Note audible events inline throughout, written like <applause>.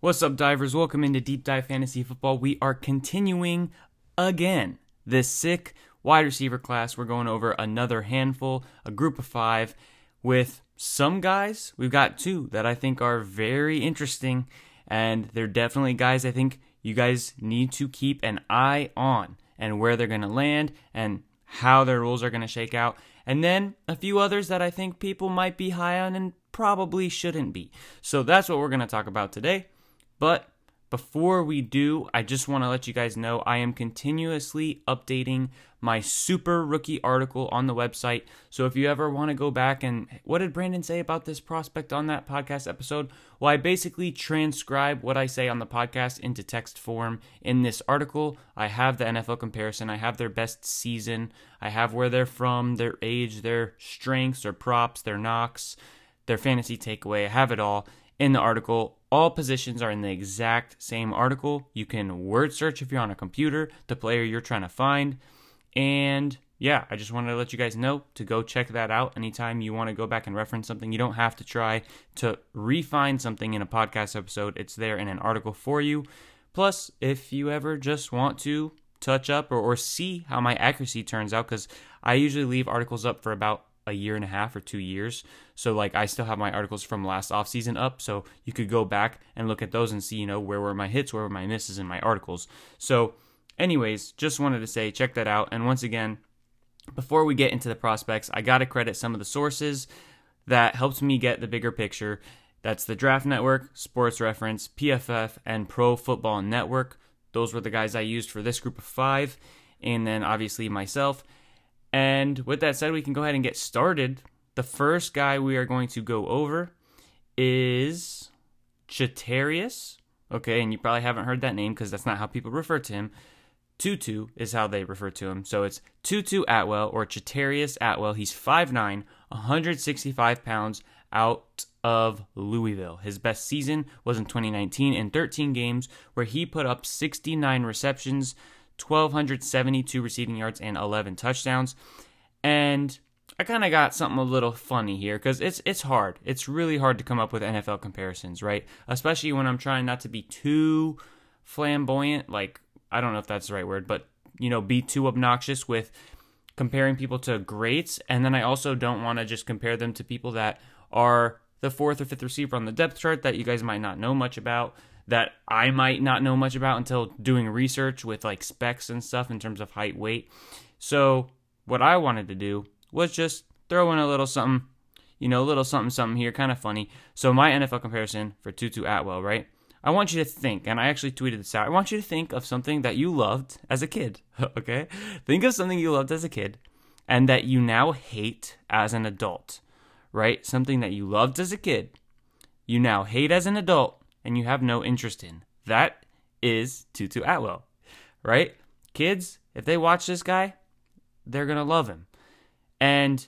What's up, divers? Welcome into Deep Dive Fantasy Football. We are continuing again this sick wide receiver class. We're going over another handful, a group of five, with some guys. We've got two that I think are very interesting, and they're definitely guys I think you guys need to keep an eye on and where they're going to land and how their rules are going to shake out. And then a few others that I think people might be high on and probably shouldn't be. So that's what we're going to talk about today. But before we do, I just want to let you guys know I am continuously updating my super rookie article on the website. So if you ever want to go back and what did Brandon say about this prospect on that podcast episode? Well, I basically transcribe what I say on the podcast into text form in this article. I have the NFL comparison, I have their best season, I have where they're from, their age, their strengths, their props, their knocks, their fantasy takeaway. I have it all in the article. All positions are in the exact same article. You can word search if you're on a computer, the player you're trying to find. And yeah, I just wanted to let you guys know to go check that out anytime you want to go back and reference something. You don't have to try to refine something in a podcast episode, it's there in an article for you. Plus, if you ever just want to touch up or, or see how my accuracy turns out, because I usually leave articles up for about a year and a half or two years. So like I still have my articles from last off season up, so you could go back and look at those and see, you know, where were my hits, where were my misses in my articles. So anyways, just wanted to say check that out. And once again, before we get into the prospects, I got to credit some of the sources that helped me get the bigger picture. That's the Draft Network, Sports Reference, PFF, and Pro Football Network. Those were the guys I used for this group of five. And then obviously myself. And with that said, we can go ahead and get started. The first guy we are going to go over is Chatarius. Okay, and you probably haven't heard that name because that's not how people refer to him. Tutu is how they refer to him. So it's Tutu Atwell or Chatarius Atwell. He's 5'9, 165 pounds out of Louisville. His best season was in 2019 in 13 games where he put up 69 receptions, 1,272 receiving yards and 11 touchdowns. And I kind of got something a little funny here because it's it's hard. It's really hard to come up with NFL comparisons, right? Especially when I'm trying not to be too flamboyant. Like I don't know if that's the right word, but you know, be too obnoxious with comparing people to greats. And then I also don't want to just compare them to people that are the fourth or fifth receiver on the depth chart that you guys might not know much about that I might not know much about until doing research with like specs and stuff in terms of height, weight. So, what I wanted to do was just throw in a little something, you know, a little something, something here, kind of funny. So, my NFL comparison for Tutu Atwell, right? I want you to think, and I actually tweeted this out. I want you to think of something that you loved as a kid, <laughs> okay? Think of something you loved as a kid and that you now hate as an adult, right? Something that you loved as a kid, you now hate as an adult, and you have no interest in. That is Tutu Atwell, right? Kids, if they watch this guy, they're going to love him. And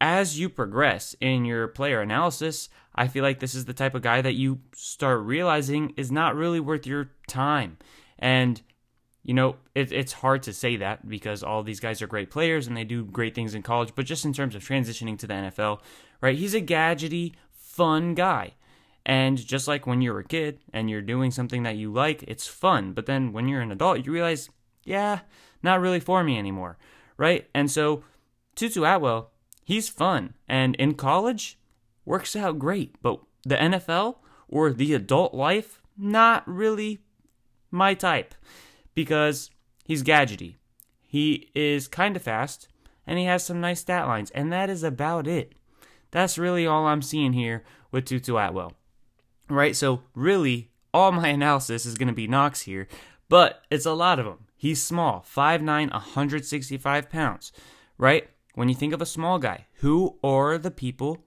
as you progress in your player analysis, I feel like this is the type of guy that you start realizing is not really worth your time. And, you know, it, it's hard to say that because all these guys are great players and they do great things in college, but just in terms of transitioning to the NFL, right? He's a gadgety, fun guy. And just like when you're a kid and you're doing something that you like, it's fun. But then when you're an adult, you realize, yeah, not really for me anymore, right? And so Tutu Atwell, he's fun. And in college, works out great. But the NFL or the adult life, not really my type because he's gadgety. He is kind of fast and he has some nice stat lines. And that is about it. That's really all I'm seeing here with Tutu Atwell right? So really, all my analysis is going to be knocks here, but it's a lot of them. He's small, 5'9, 165 pounds, right? When you think of a small guy, who are the people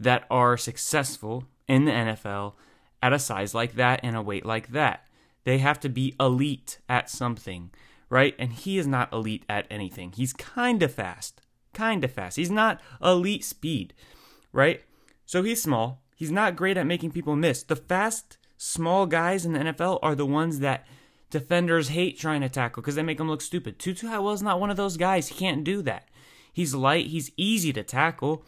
that are successful in the NFL at a size like that and a weight like that. They have to be elite at something, right? And he is not elite at anything. He's kind of fast, kind of fast. He's not elite speed, right? So he's small. He's not great at making people miss. The fast, small guys in the NFL are the ones that defenders hate trying to tackle because they make them look stupid. Tutu is not one of those guys. He can't do that. He's light. He's easy to tackle.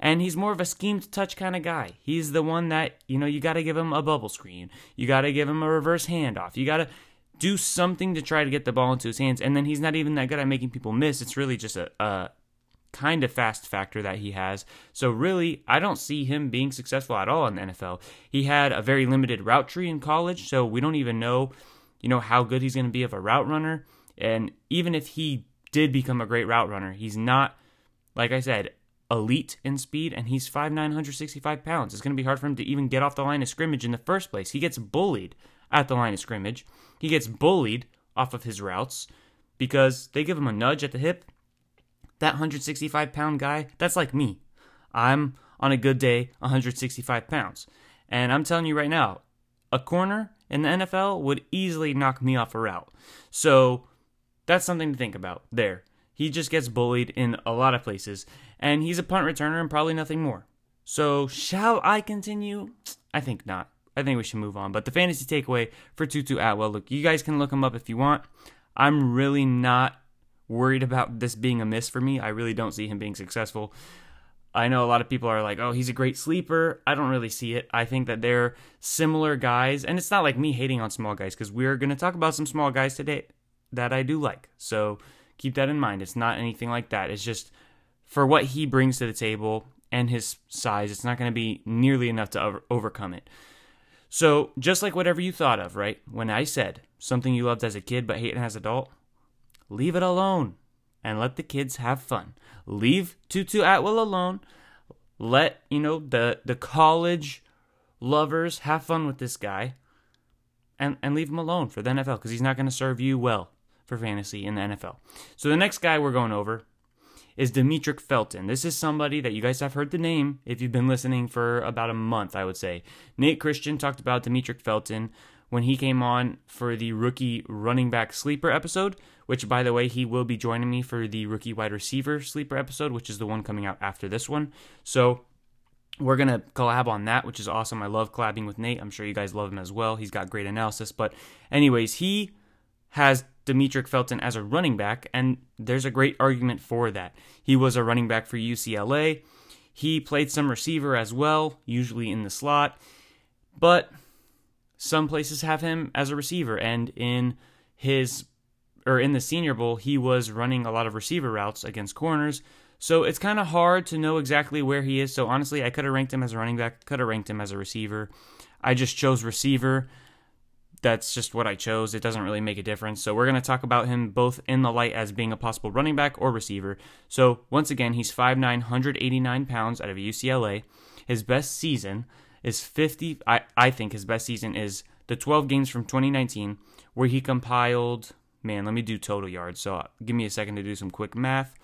And he's more of a scheme to touch kind of guy. He's the one that, you know, you got to give him a bubble screen. You got to give him a reverse handoff. You got to do something to try to get the ball into his hands. And then he's not even that good at making people miss. It's really just a, a kind of fast factor that he has. So, really, I don't see him being successful at all in the NFL. He had a very limited route tree in college, so we don't even know, you know, how good he's going to be of a route runner. And even if he did become a great route runner, he's not, like I said, elite in speed, and he's 5'9", 165 pounds. It's going to be hard for him to even get off the line of scrimmage in the first place. He gets bullied at the line of scrimmage. He gets bullied off of his routes because they give him a nudge at the hip. That 165 pound guy, that's like me. I'm on a good day 165 pounds. And I'm telling you right now, a corner in the NFL would easily knock me off a route. So that's something to think about there. He just gets bullied in a lot of places, and he's a punt returner and probably nothing more. So, shall I continue? I think not. I think we should move on. But the fantasy takeaway for Tutu Atwell look, you guys can look him up if you want. I'm really not worried about this being a miss for me. I really don't see him being successful. I know a lot of people are like, oh, he's a great sleeper. I don't really see it. I think that they're similar guys. And it's not like me hating on small guys because we're going to talk about some small guys today that I do like. So Keep that in mind. It's not anything like that. It's just for what he brings to the table and his size, it's not going to be nearly enough to over- overcome it. So, just like whatever you thought of, right? When I said something you loved as a kid but hate as an adult, leave it alone and let the kids have fun. Leave Tutu Atwell alone. Let, you know, the the college lovers have fun with this guy and and leave him alone for the NFL because he's not going to serve you well for fantasy in the NFL. So the next guy we're going over is Demetric Felton. This is somebody that you guys have heard the name if you've been listening for about a month, I would say. Nate Christian talked about Demetric Felton when he came on for the rookie running back sleeper episode, which, by the way, he will be joining me for the rookie wide receiver sleeper episode, which is the one coming out after this one. So we're going to collab on that, which is awesome. I love collabing with Nate. I'm sure you guys love him as well. He's got great analysis. But, anyways, he has Demetric Felton as a running back, and there's a great argument for that. He was a running back for UCLA. He played some receiver as well, usually in the slot, but some places have him as a receiver, and in his or in the Senior Bowl, he was running a lot of receiver routes against corners. So it's kind of hard to know exactly where he is. So honestly, I could have ranked him as a running back, could have ranked him as a receiver. I just chose receiver that's just what I chose. It doesn't really make a difference. So we're going to talk about him both in the light as being a possible running back or receiver. So once again, he's 5'9", 189 pounds out of UCLA. His best season is 50. I, I think his best season is the 12 games from 2019 where he compiled, man, let me do total yards. So give me a second to do some quick math.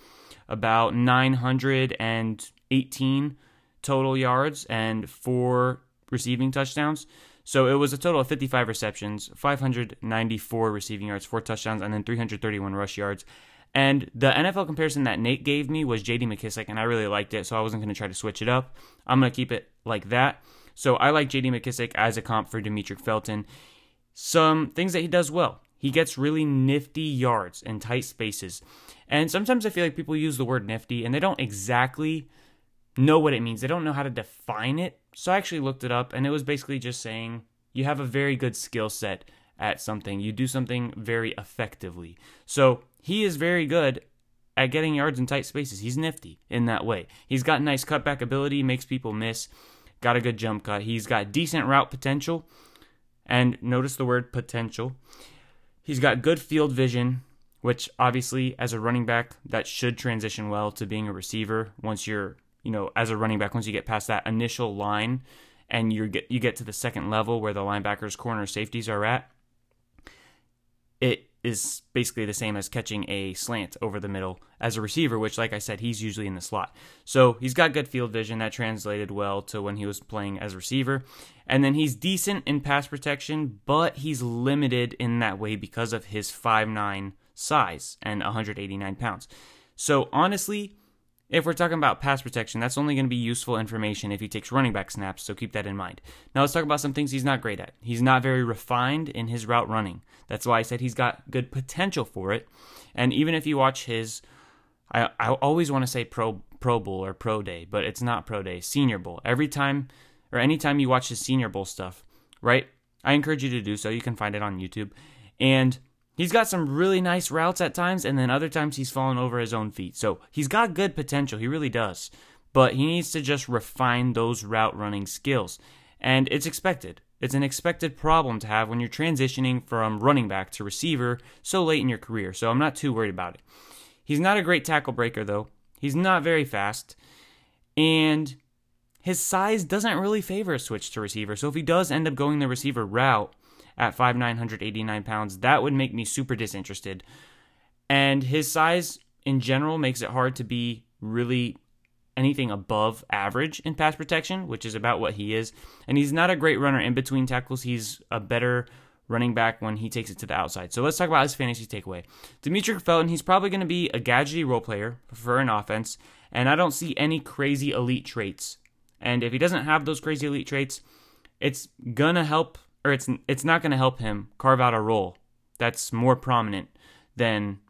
About 918 total yards and four receiving touchdowns. So it was a total of 55 receptions, 594 receiving yards, four touchdowns, and then 331 rush yards. And the NFL comparison that Nate gave me was JD McKissic, and I really liked it, so I wasn't going to try to switch it up. I'm going to keep it like that. So I like JD McKissic as a comp for Demetric Felton. Some things that he does well. He gets really nifty yards in tight spaces. And sometimes I feel like people use the word nifty and they don't exactly know what it means. They don't know how to define it. So I actually looked it up and it was basically just saying you have a very good skill set at something. You do something very effectively. So he is very good at getting yards in tight spaces. He's nifty in that way. He's got nice cutback ability, makes people miss, got a good jump cut. He's got decent route potential. And notice the word potential. He's got good field vision, which obviously, as a running back, that should transition well to being a receiver once you're you know, as a running back, once you get past that initial line and you get you get to the second level where the linebackers, corner, safeties are at, it is basically the same as catching a slant over the middle as a receiver, which, like I said, he's usually in the slot. So he's got good field vision. That translated well to when he was playing as a receiver. And then he's decent in pass protection, but he's limited in that way because of his 5'9 size and 189 pounds. So honestly, if we're talking about pass protection, that's only going to be useful information if he takes running back snaps, so keep that in mind. Now let's talk about some things he's not great at. He's not very refined in his route running. That's why I said he's got good potential for it. And even if you watch his I, I always want to say pro pro bowl or pro day, but it's not pro day, senior bowl. Every time or anytime you watch his senior bowl stuff, right? I encourage you to do so. You can find it on YouTube. And He's got some really nice routes at times, and then other times he's fallen over his own feet. So he's got good potential. He really does. But he needs to just refine those route running skills. And it's expected. It's an expected problem to have when you're transitioning from running back to receiver so late in your career. So I'm not too worried about it. He's not a great tackle breaker, though. He's not very fast. And his size doesn't really favor a switch to receiver. So if he does end up going the receiver route, at 5'989 pounds, that would make me super disinterested. And his size in general makes it hard to be really anything above average in pass protection, which is about what he is. And he's not a great runner in between tackles. He's a better running back when he takes it to the outside. So let's talk about his fantasy takeaway. Demetric Felton, he's probably going to be a gadgety role player for an offense, and I don't see any crazy elite traits. And if he doesn't have those crazy elite traits, it's going to help or it's it's not going to help him carve out a role that's more prominent than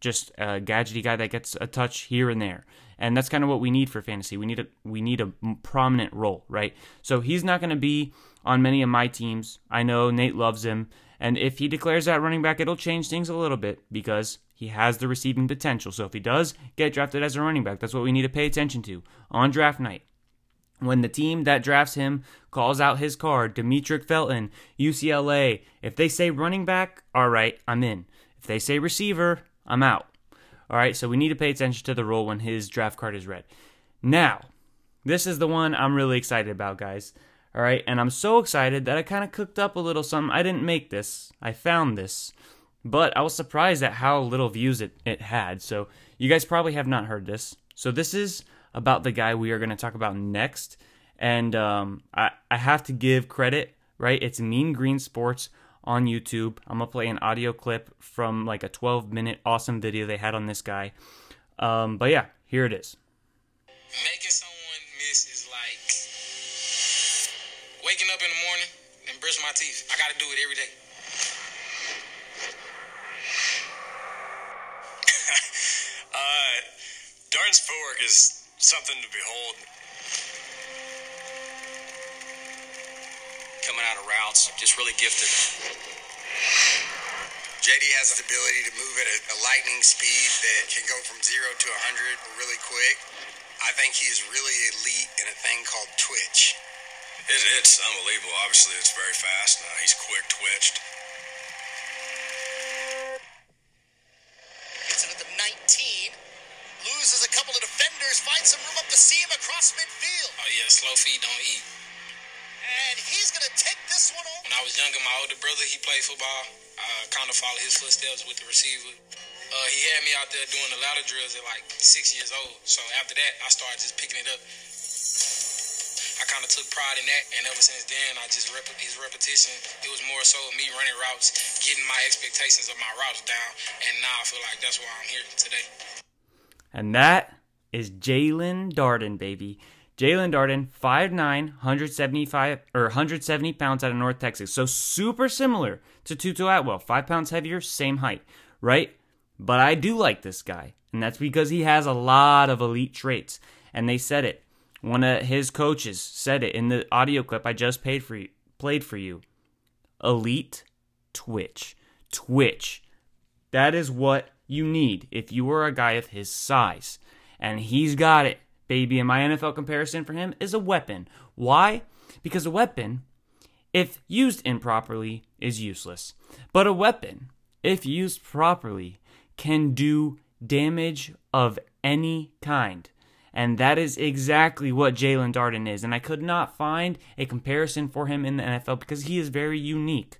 just a gadgety guy that gets a touch here and there. And that's kind of what we need for fantasy. We need a we need a prominent role, right? So he's not going to be on many of my teams. I know Nate loves him, and if he declares that running back, it'll change things a little bit because he has the receiving potential. So if he does get drafted as a running back, that's what we need to pay attention to on draft night when the team that drafts him calls out his card, Demetric Felton, UCLA, if they say running back, all right, I'm in. If they say receiver, I'm out. All right, so we need to pay attention to the role when his draft card is read. Now, this is the one I'm really excited about, guys. All right, and I'm so excited that I kind of cooked up a little something. I didn't make this, I found this, but I was surprised at how little views it, it had. So, you guys probably have not heard this. So, this is about the guy we are going to talk about next. And um, I, I have to give credit, right? It's Mean Green Sports on YouTube. I'm going to play an audio clip from like a 12 minute awesome video they had on this guy. Um, but yeah, here it is. Making someone miss is like waking up in the morning and brush my teeth. I got to do it every day. <laughs> uh, Darden's footwork is something to behold. Coming out of routes, just really gifted. JD has the ability to move at a, a lightning speed that can go from zero to 100 really quick. I think he is really elite in a thing called twitch. It, it's unbelievable. Obviously, it's very fast. Uh, he's quick twitched. Gets it at the 19 loses a couple of defenders, finds some room up the seam across midfield. Oh yeah, slow feet don't eat. And he's going to take this one over. When I was younger, my older brother, he played football. I kind of followed his footsteps with the receiver. Uh, he had me out there doing the ladder drills at like six years old. So after that, I started just picking it up. I kind of took pride in that, and ever since then, I just rep- his repetition. It was more so me running routes, getting my expectations of my routes down, and now I feel like that's why I'm here today. And that is Jaelon Darden, baby. Jaelon Darden, 5'9, 175 or 170 pounds out of North Texas. So super similar to Tutu Atwell. Five pounds heavier, same height, right? But I do like this guy. And that's because he has a lot of elite traits. And they said it. One of his coaches said it in the audio clip I just paid for you, played for you. Elite twitch. Twitch. That is what you need if you are a guy of his size. And he's got it, baby. And my NFL comparison for him is a weapon. Why? Because a weapon, if used improperly, is useless. But a weapon, if used properly, can do damage of any kind. And that is exactly what Jaelon Darden is. And I could not find a comparison for him in the NFL because he is very unique.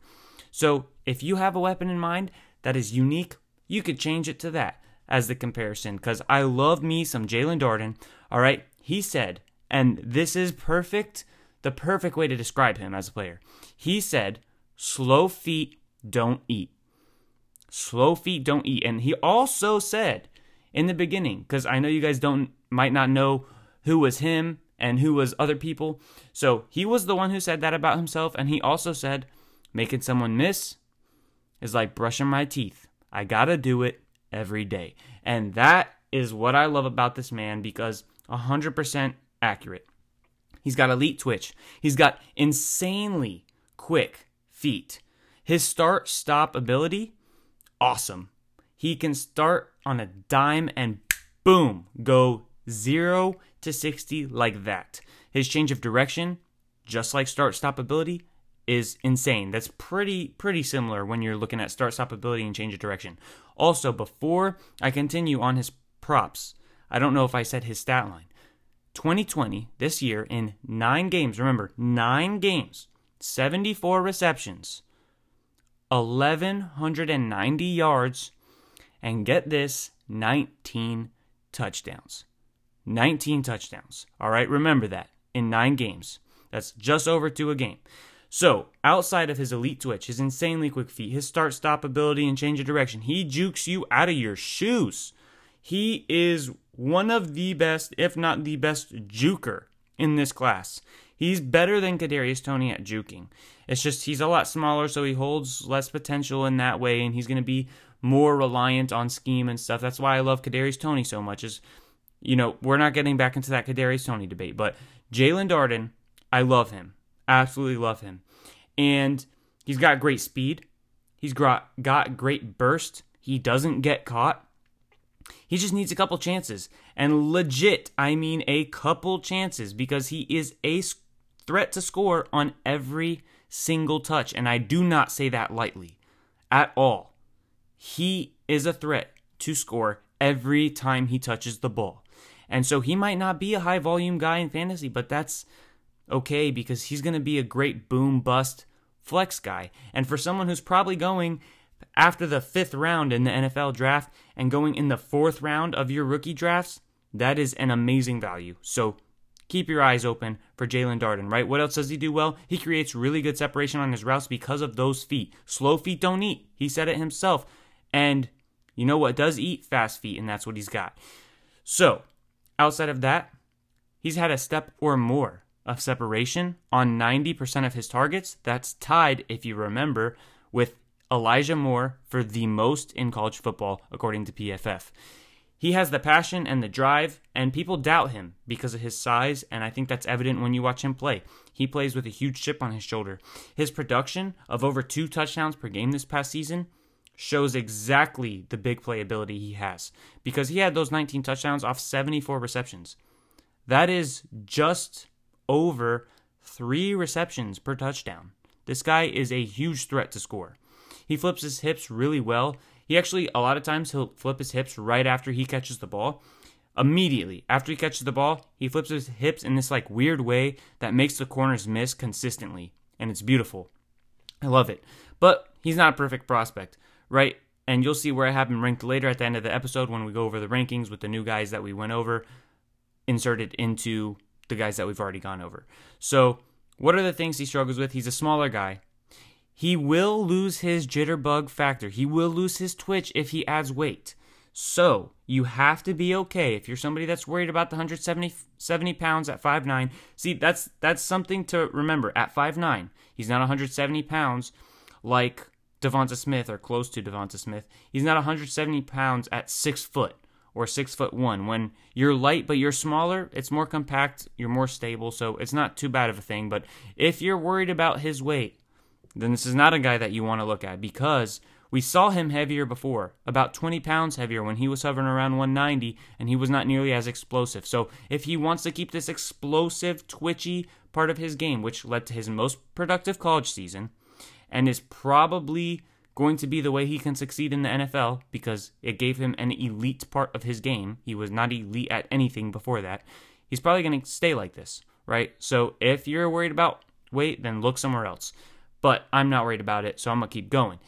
So if you have a weapon in mind, that is unique, you could change it to that as the comparison because I love me some Jaelon Darden. All right. He said, and this is perfect, the perfect way to describe him as a player. He said, slow feet don't eat. Slow feet don't eat. And he also said in the beginning, because I know you guys don't might not know who was him and who was other people. So he was the one who said that about himself, and he also said, making someone miss is like brushing my teeth. I gotta do it every day. And that is what I love about this man because 100% accurate. He's got elite twitch. He's got insanely quick feet. His start stop ability, awesome. He can start on a dime and boom, go 0 to 60 like that. His change of direction, just like start stop ability, is insane. That's pretty pretty similar when you're looking at start stop ability and change of direction. Also, before I continue on his props, I don't know if I said his stat line. 2020, this year, in nine games, remember, nine games, 74 receptions, 1,190 yards, and get this, 19 touchdowns. 19 touchdowns. All right, remember that in nine games. That's just over two a game. So, outside of his elite twitch, his insanely quick feet, his start stop ability and change of direction, he jukes you out of your shoes. He is one of the best, if not the best, juker in this class. He's better than Kadarius Toney at juking. It's just he's a lot smaller, so he holds less potential in that way, and he's going to be more reliant on scheme and stuff. That's why I love Kadarius Toney so much. Is you know we're not getting back into that Kadarius Toney debate, but Jaelon Darden, I love him, absolutely love him, and he's got great speed. He's got got great burst. He doesn't get caught. He just needs a couple chances. And legit, I mean a couple chances because he is a threat to score on every single touch. And I do not say that lightly at all. He is a threat to score every time he touches the ball. And so he might not be a high volume guy in fantasy, but that's okay because he's going to be a great boom bust flex guy. And for someone who's probably going after the fifth round in the NFL draft and going in the fourth round of your rookie drafts, that is an amazing value. So keep your eyes open for Jaelon Darden, right? What else does he do well? He creates really good separation on his routes because of those feet. Slow feet don't eat. He said it himself. And you know what does eat? Fast feet, and that's what he's got. So, outside of that, he's had a step or more of separation on 90% of his targets. That's tied, if you remember, with Elijah Moore for the most in college football, according to PFF. He has the passion and the drive, and people doubt him because of his size, and I think that's evident when you watch him play. He plays with a huge chip on his shoulder. His production of over two touchdowns per game this past season shows exactly the big playability he has because he had those 19 touchdowns off 74 receptions. That is just over three receptions per touchdown. This guy is a huge threat to score. He flips his hips really well. He actually, a lot of times, he'll flip his hips right after he catches the ball. Immediately after he catches the ball, he flips his hips in this like weird way that makes the corners miss consistently, and it's beautiful. I love it. But he's not a perfect prospect, right? And you'll see where I have him ranked later at the end of the episode when we go over the rankings with the new guys that we went over inserted into the guys that we've already gone over. So, what are the things he struggles with? He's a smaller guy. He will lose his jitterbug factor. He will lose his twitch if he adds weight. So you have to be okay if you're somebody that's worried about the 170 70 pounds at 5'9. See, that's that's something to remember. At 5'9, he's not 170 pounds like Devonta Smith or close to Devonta Smith. He's not 170 pounds at six foot or six foot one. When you're light but you're smaller, it's more compact, you're more stable, so it's not too bad of a thing. But if you're worried about his weight, then this is not a guy that you want to look at because we saw him heavier before, about 20 pounds heavier when he was hovering around 190, and he was not nearly as explosive. So, if he wants to keep this explosive, twitchy part of his game, which led to his most productive college season, and is probably going to be the way he can succeed in the NFL because it gave him an elite part of his game. He was not elite at anything before that. He's probably going to stay like this, right? So, if you're worried about weight, then look somewhere else but I'm not worried about it, so I'm going to keep going.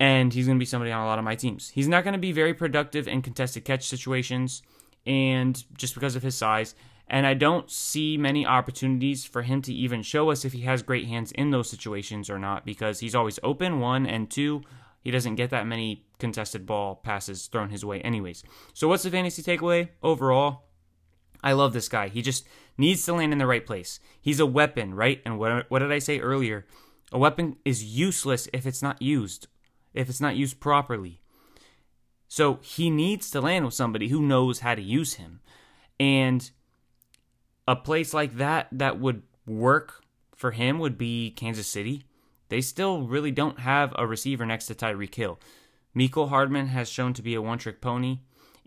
and he's going to be somebody on a lot of my teams. He's not going to be very productive in contested catch situations, and just because of his size. And I don't see many opportunities for him to even show us if he has great hands in those situations or not, because he's always open, one, and two, he doesn't get that many contested ball passes thrown his way, anyways. So, what's the fantasy takeaway overall? I love this guy. He just needs to land in the right place. He's a weapon, right? And what, what did I say earlier? A weapon is useless if it's not used, if it's not used properly. So he needs to land with somebody who knows how to use him. And a place like that that would work for him would be Kansas City. They still really don't have a receiver next to Tyreek Hill. Mecole Hardman has shown to be a one trick pony,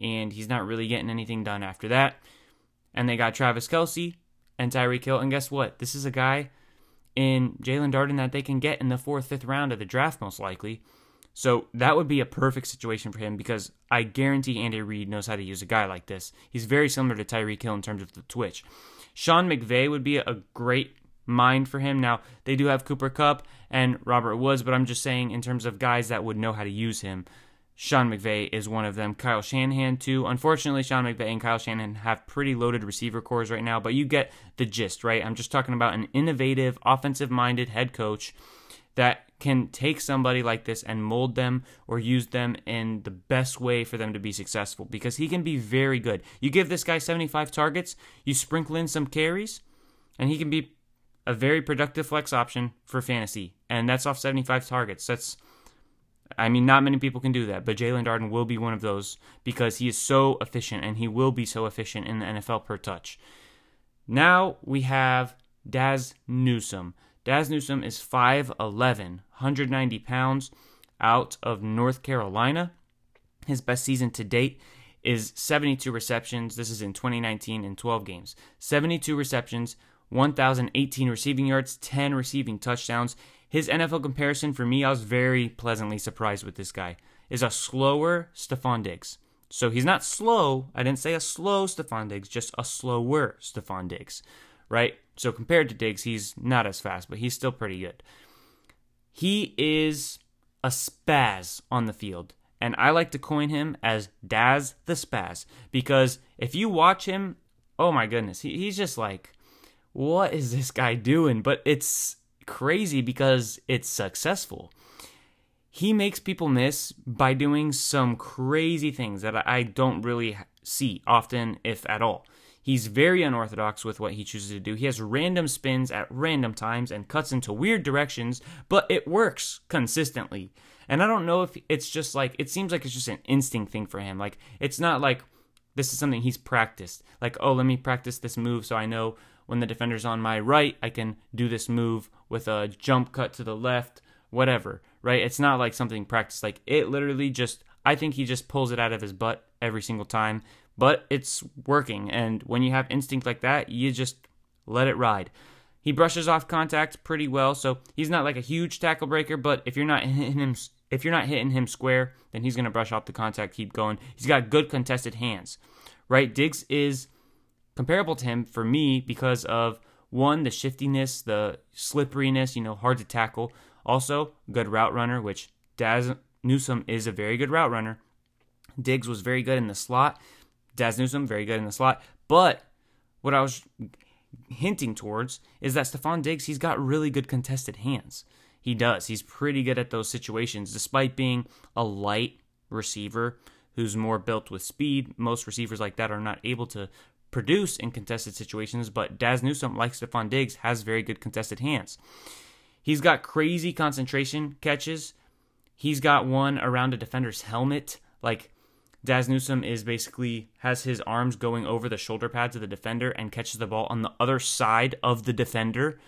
and he's not really getting anything done after that. And they got Travis Kelce and Tyreek Hill. And guess what? This is a guy in Jaelon Darden that they can get in the fourth, fifth round of the draft, most likely. So that would be a perfect situation for him because I guarantee Andy Reid knows how to use a guy like this. He's very similar to Tyreek Hill in terms of the twitch. Sean McVay would be a great mind for him. Now, they do have Cooper Kupp and Robert Woods, but I'm just saying in terms of guys that would know how to use him. Sean McVay is one of them. Kyle Shanahan, too. Unfortunately, Sean McVay and Kyle Shanahan have pretty loaded receiver cores right now, but you get the gist, right? I'm just talking about an innovative, offensive minded head coach that can take somebody like this and mold them or use them in the best way for them to be successful because he can be very good. You give this guy 75 targets, you sprinkle in some carries, and he can be a very productive flex option for fantasy. And that's off 75 targets. That's I mean, not many people can do that, but Jaelon Darden will be one of those because he is so efficient and he will be so efficient in the NFL per touch. Now we have Dazz Newsome. Dazz Newsome is 5'11, 190 pounds, out of North Carolina. His best season to date is 72 receptions. This is in 2019 in 12 games. 72 receptions, 1,018 receiving yards, 10 receiving touchdowns. His NFL comparison for me, I was very pleasantly surprised with this guy, is a slower Stefon Diggs. So he's not slow. I didn't say a slow Stefon Diggs, just a slower Stefon Diggs, right? So compared to Diggs, he's not as fast, but he's still pretty good. He is a spaz on the field. And I like to coin him as Dazz the Spaz because if you watch him, oh my goodness, he, he's just like, what is this guy doing? But it's crazy because it's successful. He makes people miss by doing some crazy things that I don't really see often, if at all. He's very unorthodox with what he chooses to do. He has random spins at random times and cuts into weird directions, but it works consistently. And I don't know if it's just like, it seems like it's just an instinct thing for him. Like, it's not like this is something he's practiced. Like, oh, let me practice this move so I know when the defender's on my right, I can do this move with a jump cut to the left, whatever, right? It's not like something practiced. Like, it literally just, I think he just pulls it out of his butt every single time but it's working. And when you have instinct like that, you just let it ride. He brushes off contact pretty well, so he's not like a huge tackle breaker. But if you're not hitting him, if you're not hitting him square, then he's gonna brush off the contact, keep going. He's got good contested hands, right? Diggs is comparable to him for me because of one the shiftiness, the slipperiness, you know, hard to tackle. Also, good route runner, which Dazz Newsome is a very good route runner. Diggs was very good in the slot. Dazz Newsome, very good in the slot. But what I was hinting towards is that Stefon Diggs, he's got really good contested hands. He does. He's pretty good at those situations, despite being a light receiver who's more built with speed. Most receivers like that are not able to produce in contested situations, but Dazz Newsome, like Stefon Diggs, has very good contested hands. He's got crazy concentration catches. He's got one around a defender's helmet. Like Dazz Newsome is basically has his arms going over the shoulder pads of the defender and catches the ball on the other side of the defender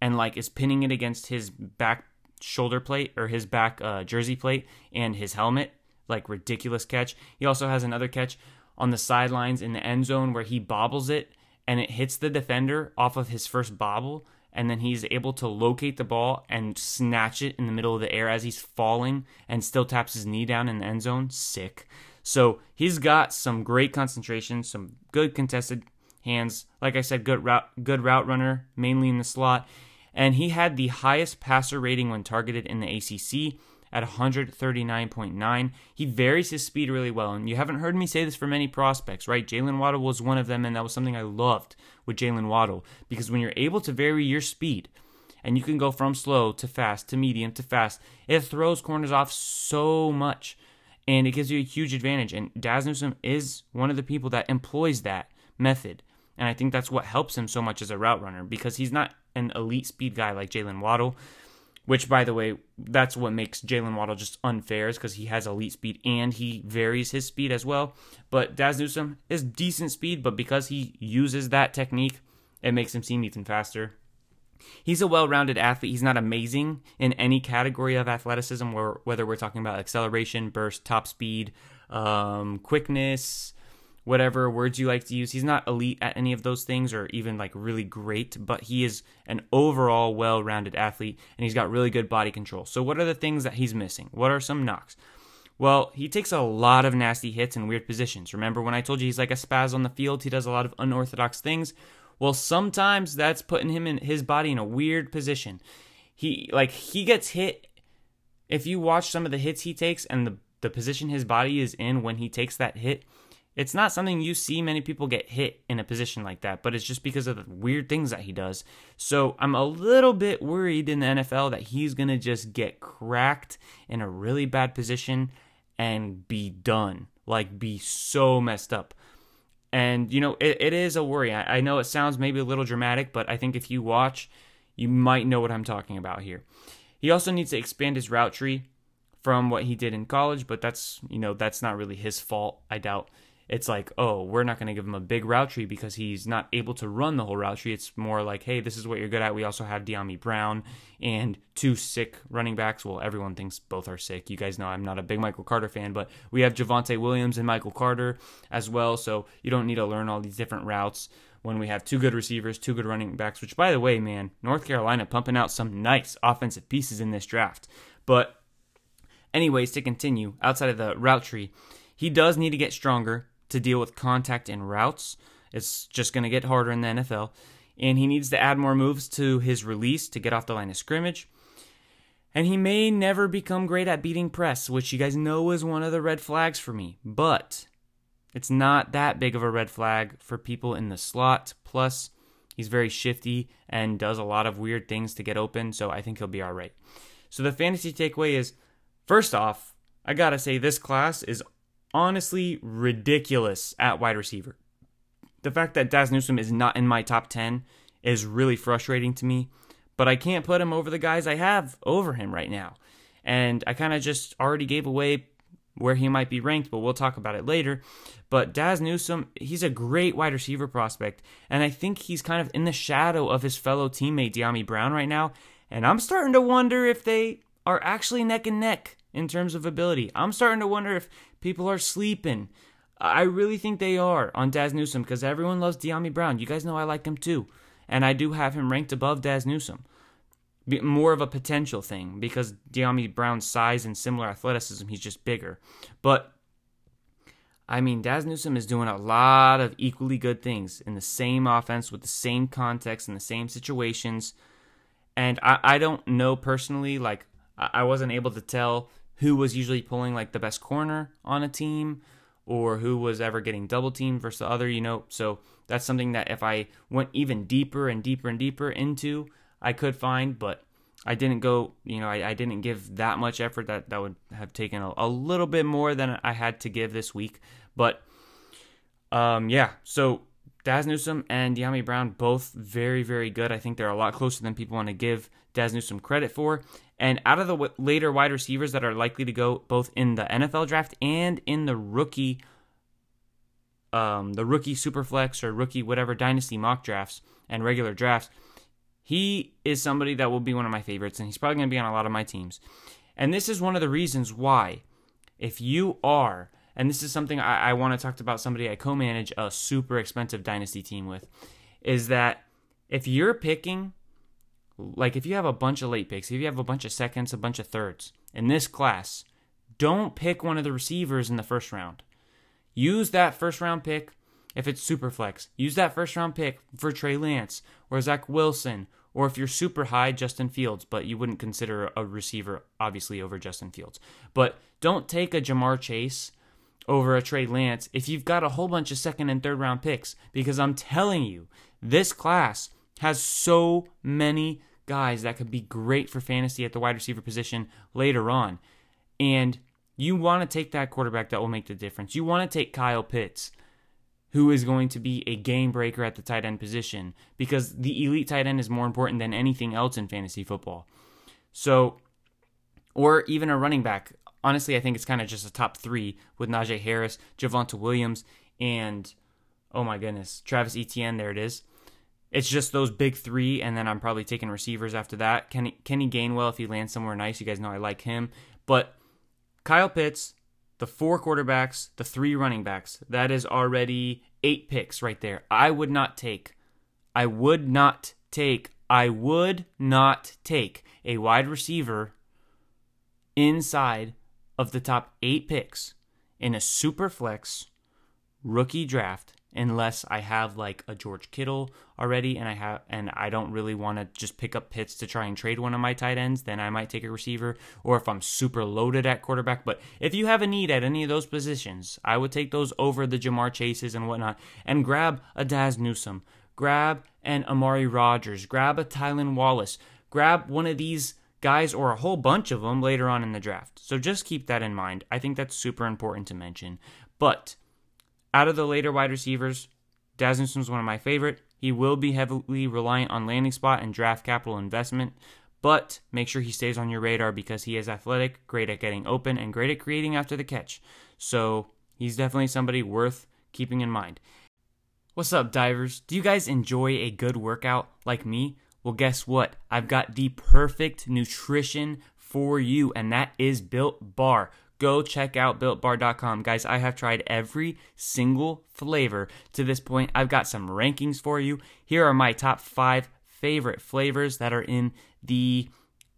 and like is pinning it against his back shoulder plate or his back uh, jersey plate and his helmet. Like ridiculous catch. He also has another catch on the sidelines in the end zone where he bobbles it and it hits the defender off of his first bobble and then he's able to locate the ball and snatch it in the middle of the air as he's falling and still taps his knee down in the end zone. Sick. So he's got some great concentration, some good contested hands. Like I said, good route, good route runner, mainly in the slot. And he had the highest passer rating when targeted in the ACC at 139.9. He varies his speed really well, and you haven't heard me say this for many prospects, right? Jaylen Waddle was one of them, and that was something I loved with Jaylen Waddle because when you're able to vary your speed, and you can go from slow to fast to medium to fast, it throws corners off so much, and it gives you a huge advantage. And Dazz Newsome is one of the people that employs that method. And I think that's what helps him so much as a route runner because he's not an elite speed guy like Jaylen Waddle, which, by the way, that's what makes Jaylen Waddle just unfair is because he has elite speed and he varies his speed as well. But Dazz Newsome is decent speed, but because he uses that technique, it makes him seem even faster. He's a well rounded athlete. He's not amazing in any category of athleticism, or whether we're talking about acceleration, burst, top speed, um, quickness, whatever words you like to use. He's not elite at any of those things or even like really great, but he is an overall well rounded athlete and he's got really good body control. So, what are the things that he's missing? What are some knocks? Well, he takes a lot of nasty hits in weird positions. Remember when I told you he's like a spaz on the field? He does a lot of unorthodox things. Well, sometimes that's putting him in his body in a weird position. He like he gets hit if you watch some of the hits he takes and the the position his body is in when he takes that hit, it's not something you see many people get hit in a position like that, but it's just because of the weird things that he does. So I'm a little bit worried in the NFL that he's going to just get cracked in a really bad position and be done. Like, be so messed up. And, you know, it, it is a worry. I, I know it sounds maybe a little dramatic, but I think if you watch, you might know what I'm talking about here. He also needs to expand his route tree from what he did in college, but that's, you know, that's not really his fault, I doubt it's like, oh, we're not going to give him a big route tree because he's not able to run the whole route tree. It's more like, hey, this is what you're good at. We also have Dyami Brown and two sick running backs. Well, everyone thinks both are sick. You guys know I'm not a big Michael Carter fan, but we have Javonte Williams and Michael Carter as well. So you don't need to learn all these different routes when we have two good receivers, two good running backs, which, by the way, man, North Carolina pumping out some nice offensive pieces in this draft. But, anyways, to continue, outside of the route tree, he does need to get stronger to deal with contact and routes. It's just going to get harder in the NFL. And he needs to add more moves to his release to get off the line of scrimmage. And he may never become great at beating press, which you guys know is one of the red flags for me. But it's not that big of a red flag for people in the slot. Plus, he's very shifty and does a lot of weird things to get open, so I think he'll be all right. So the fantasy takeaway is first off, I gotta say this class is honestly ridiculous at wide receiver. The fact that Dazz Newsome is not in my top 10 is really frustrating to me, but I can't put him over the guys I have over him right now. And I kind of just already gave away where he might be ranked, but we'll talk about it later. But Dazz Newsome, he's a great wide receiver prospect, and I think he's kind of in the shadow of his fellow teammate Dyami Brown right now. And I'm starting to wonder if they are actually neck and neck in terms of ability. I'm starting to wonder if people are sleeping. I really think they are on Dazz Newsome because everyone loves Dyami Brown. You guys know I like him too. And I do have him ranked above Dazz Newsome. More of a potential thing because Dyami Brown's size and similar athleticism, he's just bigger. But I mean, Dazz Newsome is doing a lot of equally good things in the same offense with the same context and the same situations. And I, I don't know personally, like, I wasn't able to tell who was usually pulling like the best corner on a team or who was ever getting double teamed versus the other, you know. So that's something that if I went even deeper and deeper and deeper into, I could find, but I didn't go, you know, I, I didn't give that much effort. That that would have taken a, a little bit more than I had to give this week. But um, yeah, so Dazz Newsome and Dyami Brown both very, very good. I think they're a lot closer than people want to give Dazz Newsome credit for. And out of the later wide receivers that are likely to go both in the NFL draft and in the rookie, um, the rookie superflex or rookie whatever dynasty mock drafts and regular drafts, he is somebody that will be one of my favorites, and he's probably going to be on a lot of my teams. And this is one of the reasons why, if you are, and this is something I, I want to talk about somebody I co manage a super expensive dynasty team with, is that if you're picking like if you have a bunch of late picks, if you have a bunch of seconds, a bunch of thirds in this class, don't pick one of the receivers in the first round. Use that first round pick if it's super flex. Use that first round pick for Trey Lance or Zach Wilson Or if you're super high, Justin Fields, but you wouldn't consider a receiver, obviously, over Justin Fields. But don't take a Ja'Marr Chase over a Trey Lance if you've got a whole bunch of second and third round picks, because I'm telling you, this class has so many guys that could be great for fantasy at the wide receiver position later on. And you want to take that quarterback that will make the difference. You want to take Kyle Pitts, who is going to be a game breaker at the tight end position because the elite tight end is more important than anything else in fantasy football. So, or even a running back. Honestly, I think it's kind of just a top three with Najee Harris, Javonte Williams, and oh my goodness, Travis Etienne. There it is. It's just those big three, and then I'm probably taking receivers after that. Kenny, Kenny Gainwell, if he lands somewhere nice, you guys know I like him. But Kyle Pitts, the four quarterbacks, the three running backs, that is already eight picks right there. I would not take, I would not take, I would not take a wide receiver inside of the top eight picks in a super flex rookie draft unless I have like a George Kittle already and I have and I don't really want to just pick up Pitts to try and trade one of my tight ends, then I might take a receiver or if I'm super loaded at quarterback. But if you have a need at any of those positions, I would take those over the Ja'Marr Chases and whatnot and grab a Dazz Newsome, grab an Amari Rogers, grab a Tylan Wallace, grab one of these guys or a whole bunch of them later on in the draft. So just keep that in mind. I think that's super important to mention. But out of the later wide receivers, Dazz Newsome's one of my favorite. He will be heavily reliant on landing spot and draft capital investment, but make sure he stays on your radar because he is athletic, great at getting open, and great at creating after the catch. So he's definitely somebody worth keeping in mind. What's up, divers? Do you guys enjoy a good workout like me? Well, guess what? I've got the perfect nutrition for you, and that is Built Bar go check out builtbar.com. Guys, I have tried every single flavor to this point. I've got some rankings for you. Here are my top five favorite flavors that are in the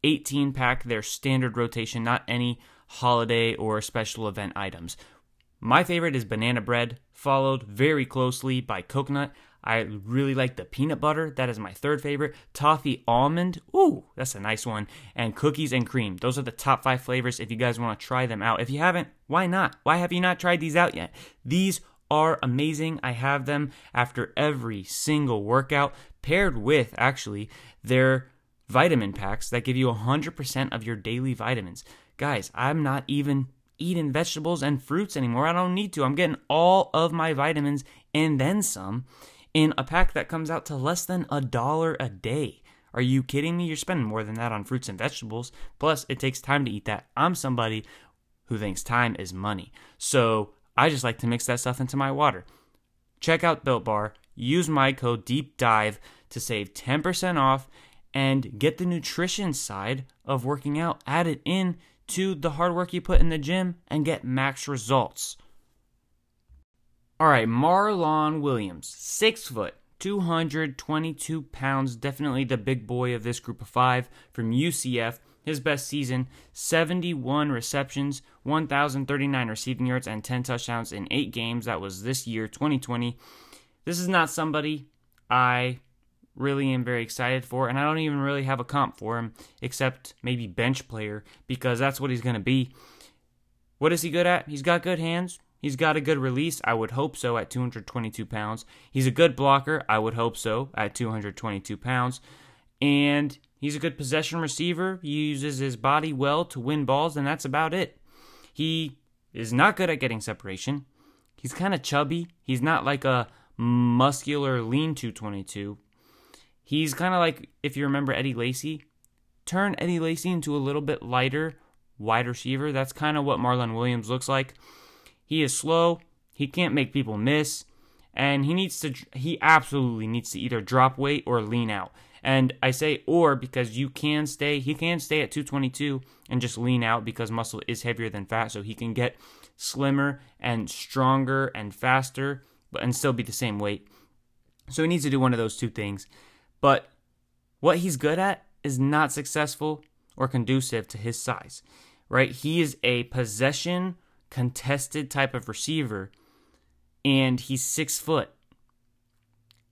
18 pack, their standard rotation, not any holiday or special event items. My favorite is banana bread, followed very closely by coconut. I really like the peanut butter. That is my third favorite. Toffee almond. Ooh, that's a nice one. And cookies and cream. Those are the top five flavors if you guys want to try them out. If you haven't, why not? Why have you not tried these out yet? These are amazing. I have them after every single workout, paired with actually their vitamin packs that give you 100% of your daily vitamins. Guys, I'm not even eating vegetables and fruits anymore. I don't need to. I'm getting all of my vitamins and then some in a pack that comes out to less than a dollar a day. Are you kidding me? You're spending more than that on fruits and vegetables. Plus, it takes time to eat that. I'm somebody who thinks time is money. So I just like to mix that stuff into my water. Check out Built Bar. Use my code Deep Dive to save 10% off and get the nutrition side of working out added in to the hard work you put in the gym and get max results. All right, Marlon Williams, six foot, 222 pounds, definitely the big boy of this group of five from UCF. His best season 71 receptions, 1,039 receiving yards, and 10 touchdowns in eight games. That was this year, 2020. This is not somebody I really am very excited for, and I don't even really have a comp for him except maybe bench player because that's what he's going to be. What is he good at? He's got good hands. He's got a good release. I would hope so at 222 pounds. He's a good blocker. I would hope so at 222 pounds. And he's a good possession receiver. He uses his body well to win balls, and that's about it. He is not good at getting separation. He's kind of chubby. He's not like a muscular lean 222. He's kind of like, if you remember Eddie Lacy, turn Eddie Lacy into a little bit lighter wide receiver. That's kind of what Marlon Williams looks like. He is slow. He can't make people miss. And he needs to, he absolutely needs to either drop weight or lean out. And I say or because you can stay, he can stay at 222 and just lean out because muscle is heavier than fat. So he can get slimmer and stronger and faster, but and still be the same weight. So he needs to do one of those two things. But what he's good at is not successful or conducive to his size, right? He is a possession contested type of receiver, and he's six foot.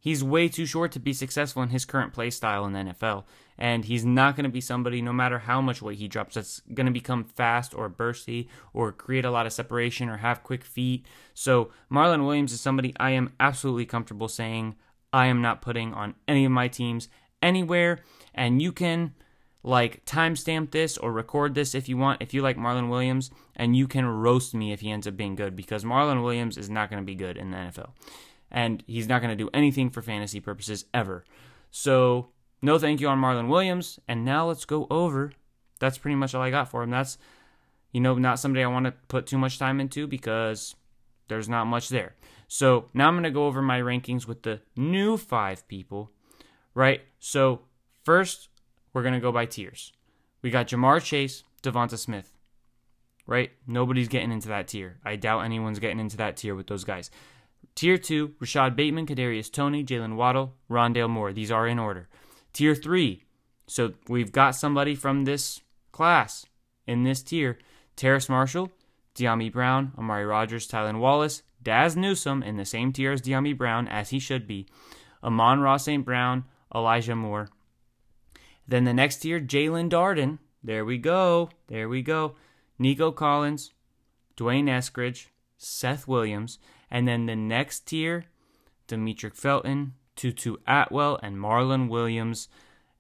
he's way too short to be successful in his current play style in the NFL. And he's not going to be somebody, no matter how much weight he drops, that's going to become fast or bursty or create a lot of separation or have quick feet. So Marlon Williams is somebody I am absolutely comfortable saying I am not putting on any of my teams anywhere. And you can like timestamp this or record this if you want, if you like Marlon Williams, and you can roast me if he ends up being good because Marlon Williams is not going to be good in the NFL. And he's not going to do anything for fantasy purposes ever. So, no thank you on Marlon Williams. And now let's go over. That's pretty much all I got for him. That's, you know, not somebody I want to put too much time into because there's not much there. So now I'm going to go over my rankings with the new five people, right? So first, we're going to go by tiers. We got Ja'Marr Chase, Devonta Smith, right? Nobody's getting into that tier. I doubt anyone's getting into that tier with those guys. Tier two, Rashod Bateman, Kadarius Toney, Jaylen Waddle, Rondale Moore. These are in order. Tier three, so we've got somebody from this class in this tier. Terrace Marshall, Dyami Brown, Amari Rogers, Tylan Wallace, Dazz Newsome in the same tier as Dyami Brown, as he should be. Amon-Ra St. Brown, Elijah Moore. Then the next tier, Jaelon Darden. There we go. There we go. Nico Collins, D'Wayne Eskridge, Seth Williams. And then the next tier, Demetric Felton, Tutu Atwell, and Marlon Williams.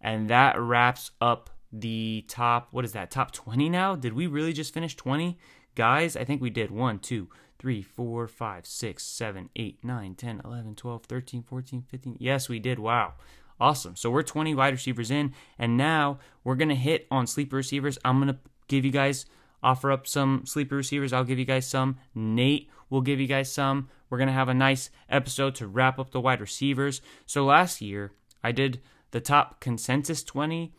And that wraps up the top, what is that, top 20 now? Did we really just finish 20? Guys, I think we did 1, 2, 3, 4, 5, 6, 7, 8, 9, 10, 11, 12, 13, 14, 15. Yes, we did. Wow. Awesome. So we're 20 wide receivers in, and now we're going to hit on sleeper receivers. I'm going to give you guys, offer up some sleeper receivers. I'll give you guys some. Nate will give you guys some. We're going to have a nice episode to wrap up the wide receivers. So last year, I did the top consensus 20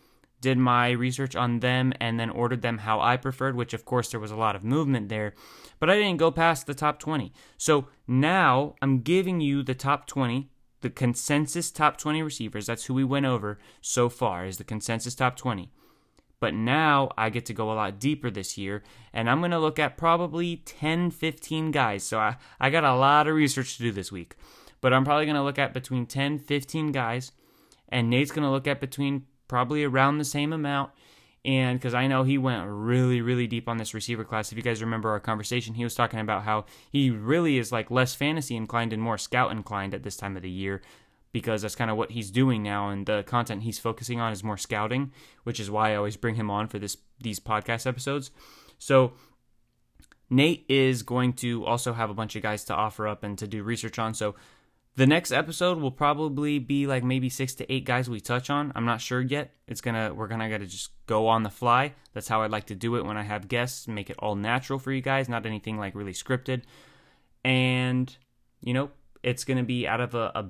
did my research on them and then ordered them how I preferred, which of course there was a lot of movement there, but I didn't go past the top 20. So now I'm giving you the top 20, the consensus top 20 receivers. That's who we went over so far, is the consensus top 20. But now I get to go a lot deeper this year, and I'm going to look at probably 10, 15 guys. So I, I got a lot of research to do this week. But I'm probably going to look at between 10, 15 guys, and Nate's going to look at between probably around the same amount. And because I know he went really, really deep on this receiver class. If you guys remember our conversation, he was talking about how he really is like less fantasy inclined and more scout inclined at this time of the year because that's kind of what he's doing now. And the content he's focusing on is more scouting, which is why I always bring him on for this these podcast episodes. So Nate is going to also have a bunch of guys to offer up and to do research on. So the next episode will probably be like maybe six to eight guys we touch on. I'm not sure yet. It's gonna we're gonna gotta just go on the fly. That's how I'd like to do it when I have guests. Make it all natural for you guys, not anything like really scripted. And you know, it's gonna be out of a, a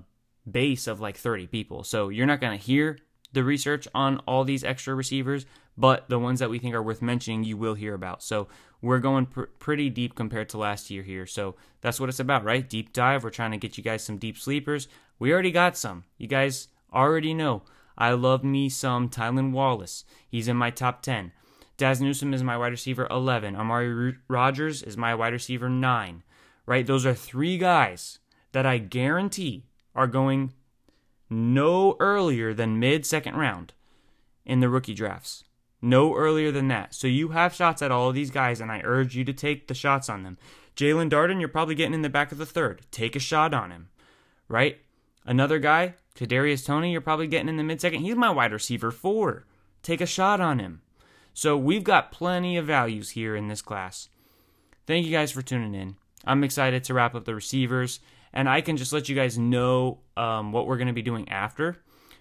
base of like 30 people. So you're not gonna hear the research on all these extra receivers, but the ones that we think are worth mentioning, you will hear about. So we're going pr- pretty deep compared to last year here. So that's what it's about, right? Deep dive. We're trying to get you guys some deep sleepers. We already got some. You guys already know. I love me some Tylan Wallace. He's in my top 10. Dazz Newsome is my wide receiver 11. Amari Rogers is my wide receiver 9. Right? Those are three guys that I guarantee are going no earlier than mid second round in the rookie drafts. No earlier than that. So you have shots at all of these guys, and I urge you to take the shots on them. Jaelon Darden, you're probably getting in the back of the third. Take a shot on him, right? Another guy, Kadarius Toney, you're probably getting in the mid second. He's my wide receiver four. Take a shot on him. So we've got plenty of values here in this class. Thank you guys for tuning in. I'm excited to wrap up the receivers and I can just let you guys know um, what we're going to be doing after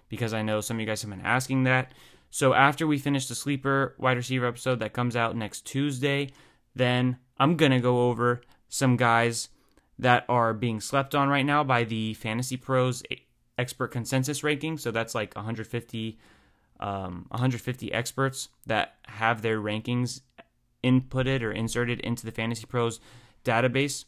because I know some of you guys have been asking that. So after we finish the sleeper wide receiver episode that comes out next Tuesday, then I'm going to go over some guys that are being slept on right now by the Fantasy Pros expert consensus ranking. So that's like 150 um, 150 experts that have their rankings inputted or inserted into the Fantasy Pros database.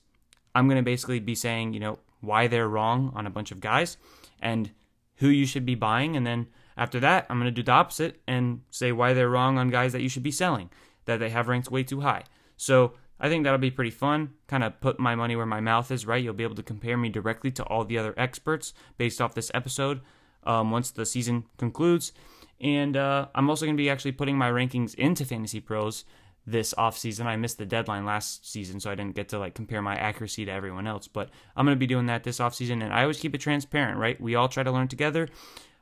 I'm going to basically be saying, you know, why they're wrong on a bunch of guys and who you should be buying. And then after that, I'm going to do the opposite and say why they're wrong on guys that you should be selling, that they have ranked way too high. So I think that'll be pretty fun. Kind of put my money where my mouth is, right? You'll be able to compare me directly to all the other experts based off this episode um, once the season concludes. And uh, I'm also going to be actually putting my rankings into Fantasy Pros this off season. I missed the deadline last season, so I didn't get to like compare my accuracy to everyone else. But I'm going to be doing that this off season, and I always keep it transparent, right? We all try to learn together.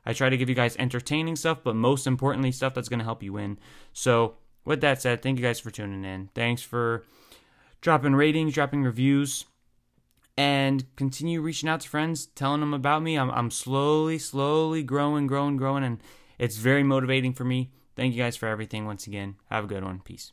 I try to give you guys entertaining stuff, but most importantly, stuff that's going to help you win. So, with that said, thank you guys for tuning in. Thanks for dropping ratings, dropping reviews, and continue reaching out to friends, telling them about me. I'm, I'm slowly, slowly growing, growing, growing, and it's very motivating for me. Thank you guys for everything once again. Have a good one. Peace.